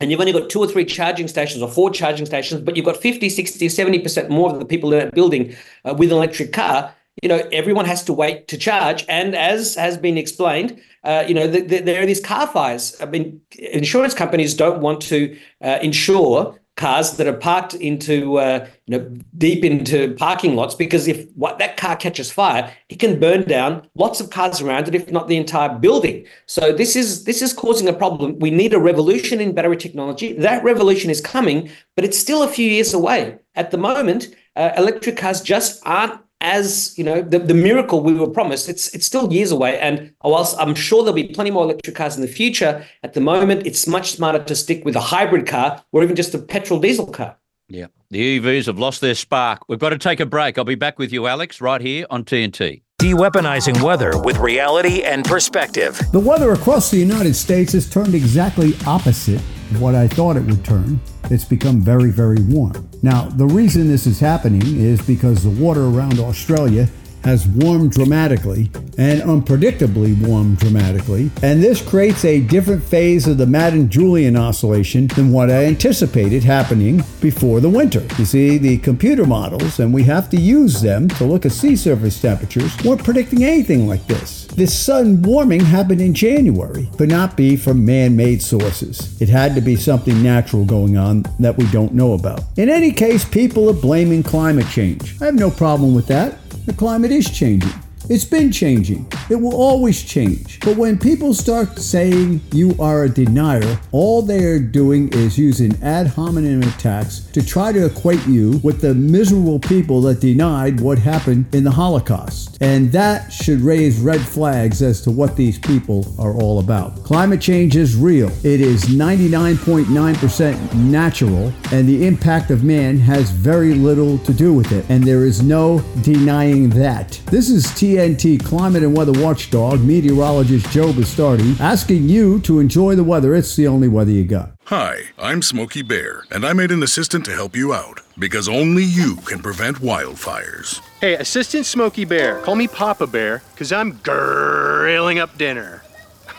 and you've only got two or three charging stations or four charging stations, but you've got 50, 60, 70% more of the people in that building uh, with an electric car, you know, everyone has to wait to charge. And as has been explained, uh, you know, th- th- there are these car fires. I mean, insurance companies don't want to uh, insure cars that are parked into, uh, you know, deep into parking lots because if what that car catches fire, it can burn down lots of cars around it, if not the entire building. So this is this is causing a problem. We need a revolution in battery technology. That revolution is coming, but it's still a few years away. At the moment, uh, electric cars just aren't as you know the, the miracle we were promised it's it's still years away and whilst i'm sure there'll be plenty more electric cars in the future at the moment it's much smarter to stick with a hybrid car or even just a petrol diesel car Yeah. The EVs have lost their spark. We've got to take a break. I'll be back with you, Alex, right here on TNT. de weaponizing weather with reality and perspective. The weather across the United States has turned exactly opposite of what I thought it would turn. It's become very, very warm. Now, the reason this is happening is because the water around Australia has warmed dramatically and unpredictably warmed dramatically, and this creates a different phase of the Madden Julian oscillation than what I anticipated happening before the winter. You see, the computer models, and we have to use them to look at sea surface temperatures, weren't predicting anything like this. This sudden warming happened in January, could not be from man made sources. It had to be something natural going on that we don't know about. In any case, people are blaming climate change. I have no problem with that. The climate is changing. It's been changing. It will always change. But when people start saying you are a denier, all they are doing is using ad hominem attacks to try to equate you with the miserable people that denied what happened in the Holocaust. And that should raise red flags as to what these people are all about. Climate change is real. It is 99.9% natural, and the impact of man has very little to do with it. And there is no denying that. This is TNT climate and weather watchdog meteorologist Joe Bastardi asking you to enjoy the weather. It's the only weather you got. Hi, I'm Smokey Bear, and I made an assistant to help you out because only you can prevent wildfires. Hey, Assistant Smokey Bear, call me Papa Bear, because I'm grilling up dinner.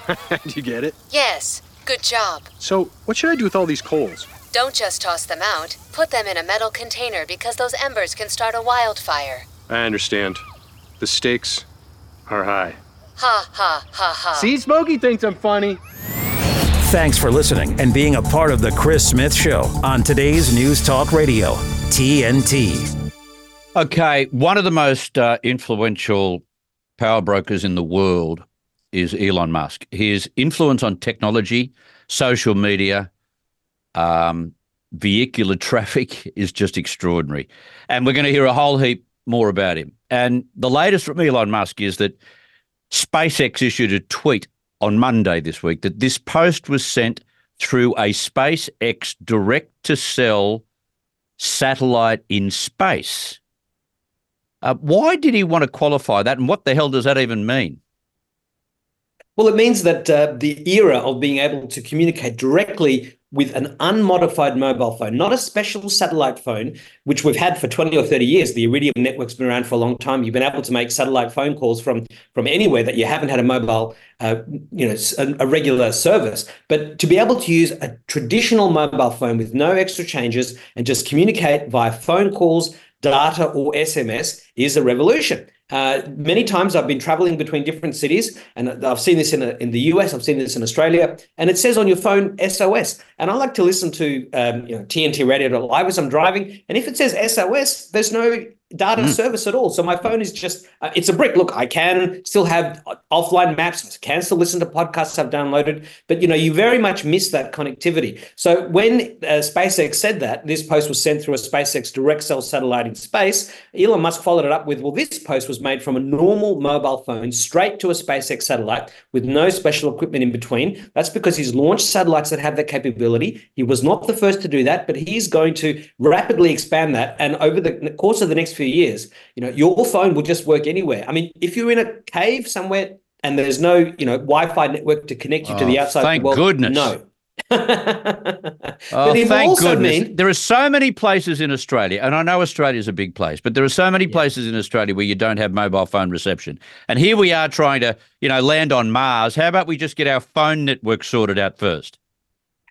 do *laughs* you get it? Yes, good job. So, what should I do with all these coals? Don't just toss them out. Put them in a metal container because those embers can start a wildfire. I understand. The stakes are high. Ha ha ha ha. See, Smokey thinks I'm funny. Thanks for listening and being a part of The Chris Smith Show on today's News Talk Radio, TNT. Okay, one of the most uh, influential power brokers in the world is Elon Musk. His influence on technology, social media, um, vehicular *laughs* traffic is just extraordinary. And we're going to hear a whole heap more about him. And the latest from Elon Musk is that SpaceX issued a tweet on Monday this week that this post was sent through a SpaceX direct to cell satellite in space. Uh, why did he want to qualify that, and what the hell does that even mean? Well, it means that uh, the era of being able to communicate directly with an unmodified mobile phone, not a special satellite phone, which we've had for 20 or 30 years. The Iridium network's been around for a long time. You've been able to make satellite phone calls from, from anywhere that you haven't had a mobile, uh, you know, a, a regular service. But to be able to use a traditional mobile phone with no extra changes and just communicate via phone calls, data, or SMS is a revolution. Uh, many times I've been traveling between different cities, and I've seen this in, a, in the US, I've seen this in Australia, and it says on your phone SOS. And I like to listen to um, you know, TNT Radio Live as I'm driving, and if it says SOS, there's no data mm. service at all. So my phone is just, uh, it's a brick. Look, I can still have offline maps, can still listen to podcasts I've downloaded, but you know, you very much miss that connectivity. So when uh, SpaceX said that, this post was sent through a SpaceX direct cell satellite in space, Elon Musk followed it up with, well, this post was made from a normal mobile phone straight to a SpaceX satellite with no special equipment in between. That's because he's launched satellites that have that capability. He was not the first to do that, but he's going to rapidly expand that. And over the course of the next few years, you know, your phone will just work anywhere. I mean, if you're in a cave somewhere and there's no, you know, Wi-Fi network to connect you to the Oh, outside thank world, goodness. no. Oh, *laughs* But it thank also goodness. mean- there are so many places in Australia, and I know Australia is a big place, but there are so many places in Australia where you don't have mobile phone reception. And here we are trying to, you know, land on Mars. How about we just get our phone network sorted out first?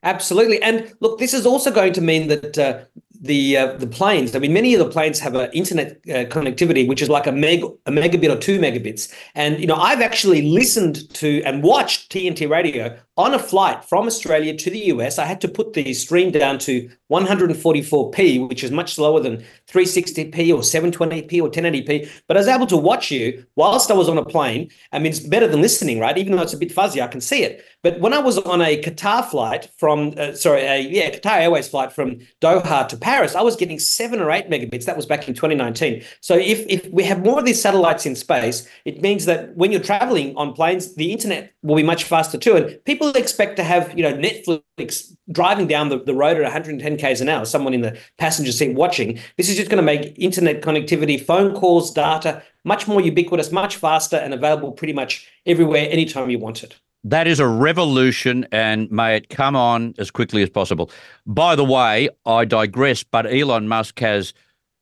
Absolutely, and look, this is also going to mean that uh, the uh, the planes. I mean, many of the planes have an internet uh, connectivity, which is like a meg a megabit or two megabits. And you know, I've actually listened to and watched TNT radio on a flight from Australia to the US. I had to put the stream down to 144p, which is much slower than 360p or 720p or 1080p. But I was able to watch you whilst I was on a plane. I mean, it's better than listening, right? Even though it's a bit fuzzy, I can see it. But when I was on a Qatar flight from, uh, sorry, a, yeah, Qatar Airways flight from Doha to Paris, I was getting seven or eight megabits. That was back in 2019. So if, if we have more of these satellites in space, it means that when you're traveling on planes, the internet will be much faster too. And people people expect to have, you know, Netflix driving down the, the road at 110 k's an hour, someone in the passenger seat watching. This is just going to make internet connectivity, phone calls, data much more ubiquitous, much faster, and available pretty much everywhere, anytime you want it. That is a revolution, and may it come on as quickly as possible. By the way, I digress, but Elon Musk has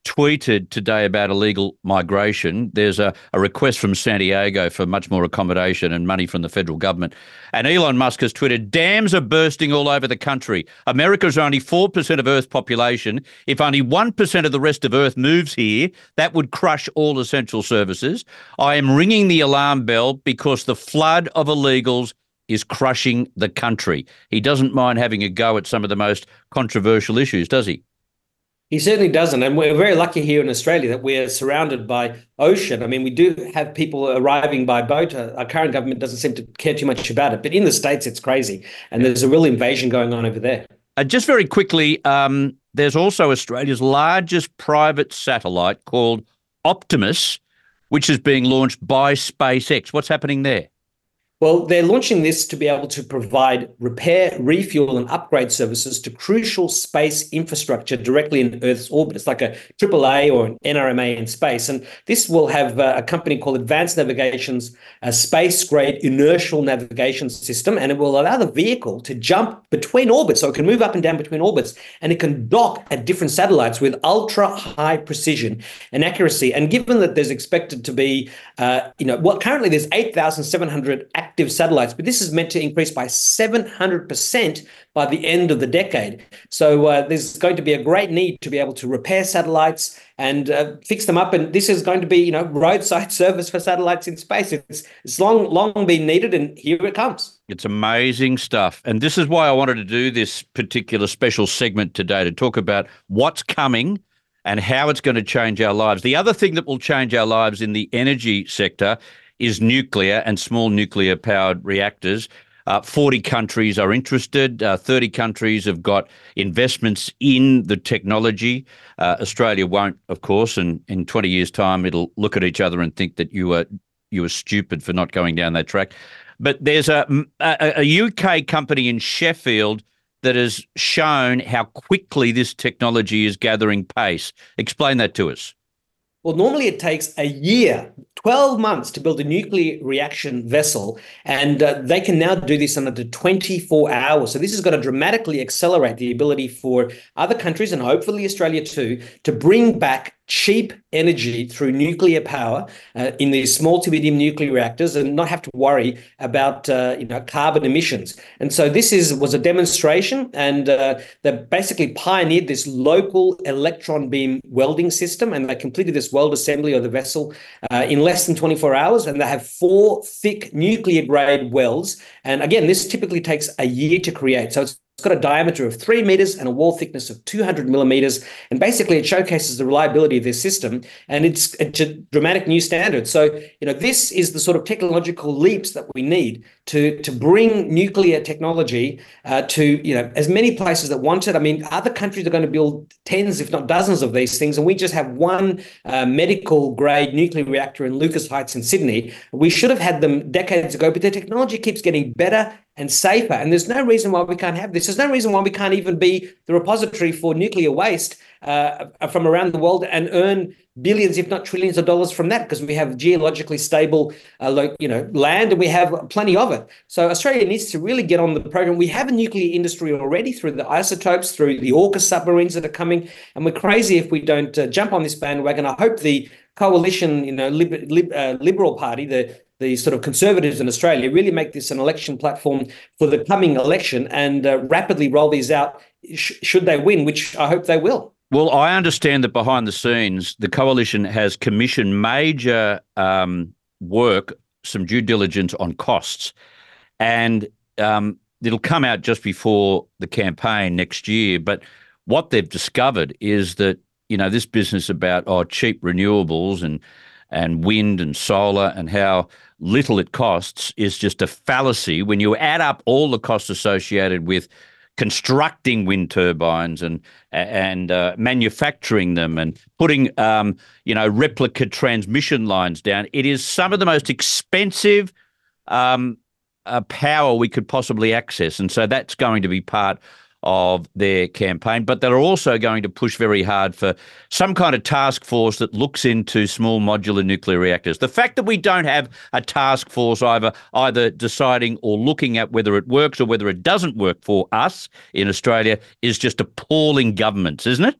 tweeted today about illegal migration. There's a, a request from San Diego for much more accommodation and money from the federal government. And Elon Musk has tweeted dams are bursting all over the country. America's only 4% of Earth's population. If only 1% of the rest of Earth moves here, that would crush all essential services. I am ringing the alarm bell because the flood of illegals is crushing the country. He doesn't mind having a go at some of the most controversial issues, does he? He certainly doesn't. And we're very lucky here in Australia that we're surrounded by ocean. I mean, we do have people arriving by boat. Uh, our current government doesn't seem to care too much about it. But in the States, it's crazy. And there's a real invasion going on over there. Uh, just very quickly, um, there's also Australia's largest private satellite called Optimus, which is being launched by SpaceX. What's happening there? Well, they're launching this to be able to provide repair, refuel, and upgrade services to crucial space infrastructure directly in Earth's orbit. It's like a AAA or an NRMA in space. And this will have uh, a company called Advanced Navigation's uh, space grade inertial navigation system. And it will allow the vehicle to jump between orbits. So it can move up and down between orbits and it can dock at different satellites with ultra high precision and accuracy. And given that there's expected to be, uh, you know, well, currently there's 8,700 active satellites, but this is meant to increase by 700% by the end of the decade. So uh, there's going to be a great need to be able to repair satellites and uh, fix them up. And this is going to be, you know, *laughs* roadside service for satellites in space. It's, it's long, long been needed, and here it comes. It's amazing stuff. And this is why I wanted to do this particular special segment today to talk about what's coming and how it's going to change our lives. The other thing that will change our lives in the energy sector is nuclear and small nuclear powered reactors. Uh, 40 countries are interested. Uh, 30 countries have got investments in the technology. Uh, Australia won't, of course, and in 20 years' time, it'll look at each other and think that you were you were stupid for not going down that track. But there's a, a, a UK company in Sheffield that has shown how quickly this technology is gathering pace. Explain that to us. Well, normally it takes a year, 12 months to build a nuclear reaction vessel, and uh, they can now do this in under 24 hours. So, this is going to dramatically accelerate the ability for other countries and hopefully Australia too to bring back cheap energy through nuclear power uh, in these small to medium nuclear reactors and not have to worry about uh, you know carbon emissions. And so this is was a demonstration, and uh, they basically pioneered this local electron beam welding system, and they completed this weld assembly of the vessel uh, in less than 24 hours. And they have four thick nuclear grade welds. And again, this typically takes a year to create. So it's it's got a diameter of three meters and a wall thickness of 200 millimeters. And basically, it showcases the reliability of this system. And it's, it's a dramatic new standard. So, you know, this is the sort of technological leaps that we need to, to bring nuclear technology uh, to, you know, as many places that want it. I mean, other countries are going to build tens, if not dozens of these things. And we just have one uh, medical grade nuclear reactor in Lucas Heights in Sydney. We should have had them decades ago, but the technology keeps getting better and safer. And there's no reason why we can't have this. There's no reason why we can't even be the repository for nuclear waste uh, from around the world and earn billions, if not trillions, of dollars from that because we have geologically stable, uh, you know, land and we have plenty of it. So Australia needs to really get on the program. We have a nuclear industry already through the isotopes, through the AUKUS submarines that are coming, and we're crazy if we don't uh, jump on this bandwagon. I hope the coalition, you know, lib- uh, Liberal Party, the the sort of conservatives in Australia really make this an election platform for the coming election and uh, rapidly roll these out sh- should they win, which I hope they will. Well, I understand that behind the scenes, the coalition has commissioned major um, work, some due diligence on costs, and um, it'll come out just before the campaign next year. But what they've discovered is that you know this business about oh cheap renewables and and wind and solar and how little it costs is just a fallacy when you add up all the costs associated with constructing wind turbines and and uh, manufacturing them and putting um, you know replica transmission lines down. It is some of the most expensive um, uh, power we could possibly access. And so that's going to be part of their campaign. But they're also going to push very hard for some kind of task force that looks into small modular nuclear reactors. The fact that we don't have a task force either either deciding or looking at whether it works or whether it doesn't work for us in Australia is just appalling governments, isn't it?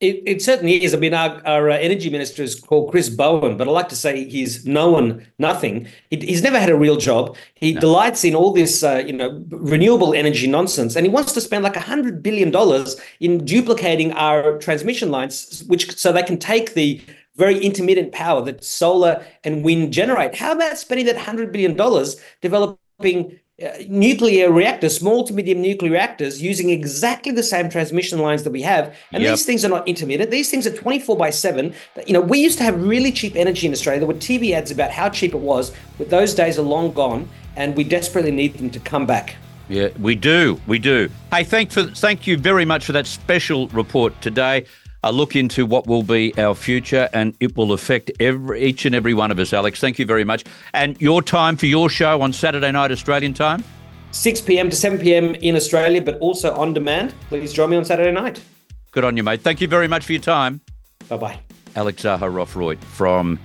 It, it certainly is. I mean, our, our uh, energy minister is called Chris Bowen, but I like to say he's no one, nothing. He, he's never had a real job. He no. delights in all this, uh, you know, renewable energy nonsense, and he wants to spend like a hundred billion dollars in duplicating our transmission lines, which so they can take the very intermittent power that solar and wind generate. How about spending that hundred billion dollars developing Uh, nuclear reactors, small to medium nuclear reactors, using exactly the same transmission lines that we have. And yep. these things are not intermittent. These things are 24 by 7. You know, we used to have really cheap energy in Australia. There were TV ads about how cheap it was, but those days are long gone, and we desperately need them to come back. Yeah, we do. We do. Hey, thank for thank you very much for that special report today a look into what will be our future, and it will affect every, each and every one of us. Alex, thank you very much. And your time for your show on Saturday night Australian time? 6 p.m. to 7 p.m. in Australia, but also on demand. Please join me on Saturday night. Good on you, mate. Thank you very much for your time. Bye bye. Alex Zaharov-Reutt from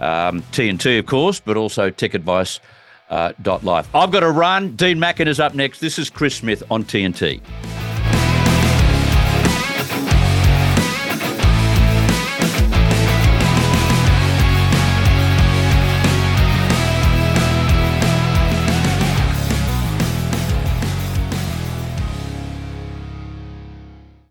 um, TNT, of course, but also Tech Advice. Uh, dot life. I've got to run. Dean Mackin is up next. This is Chris Smith on TNT.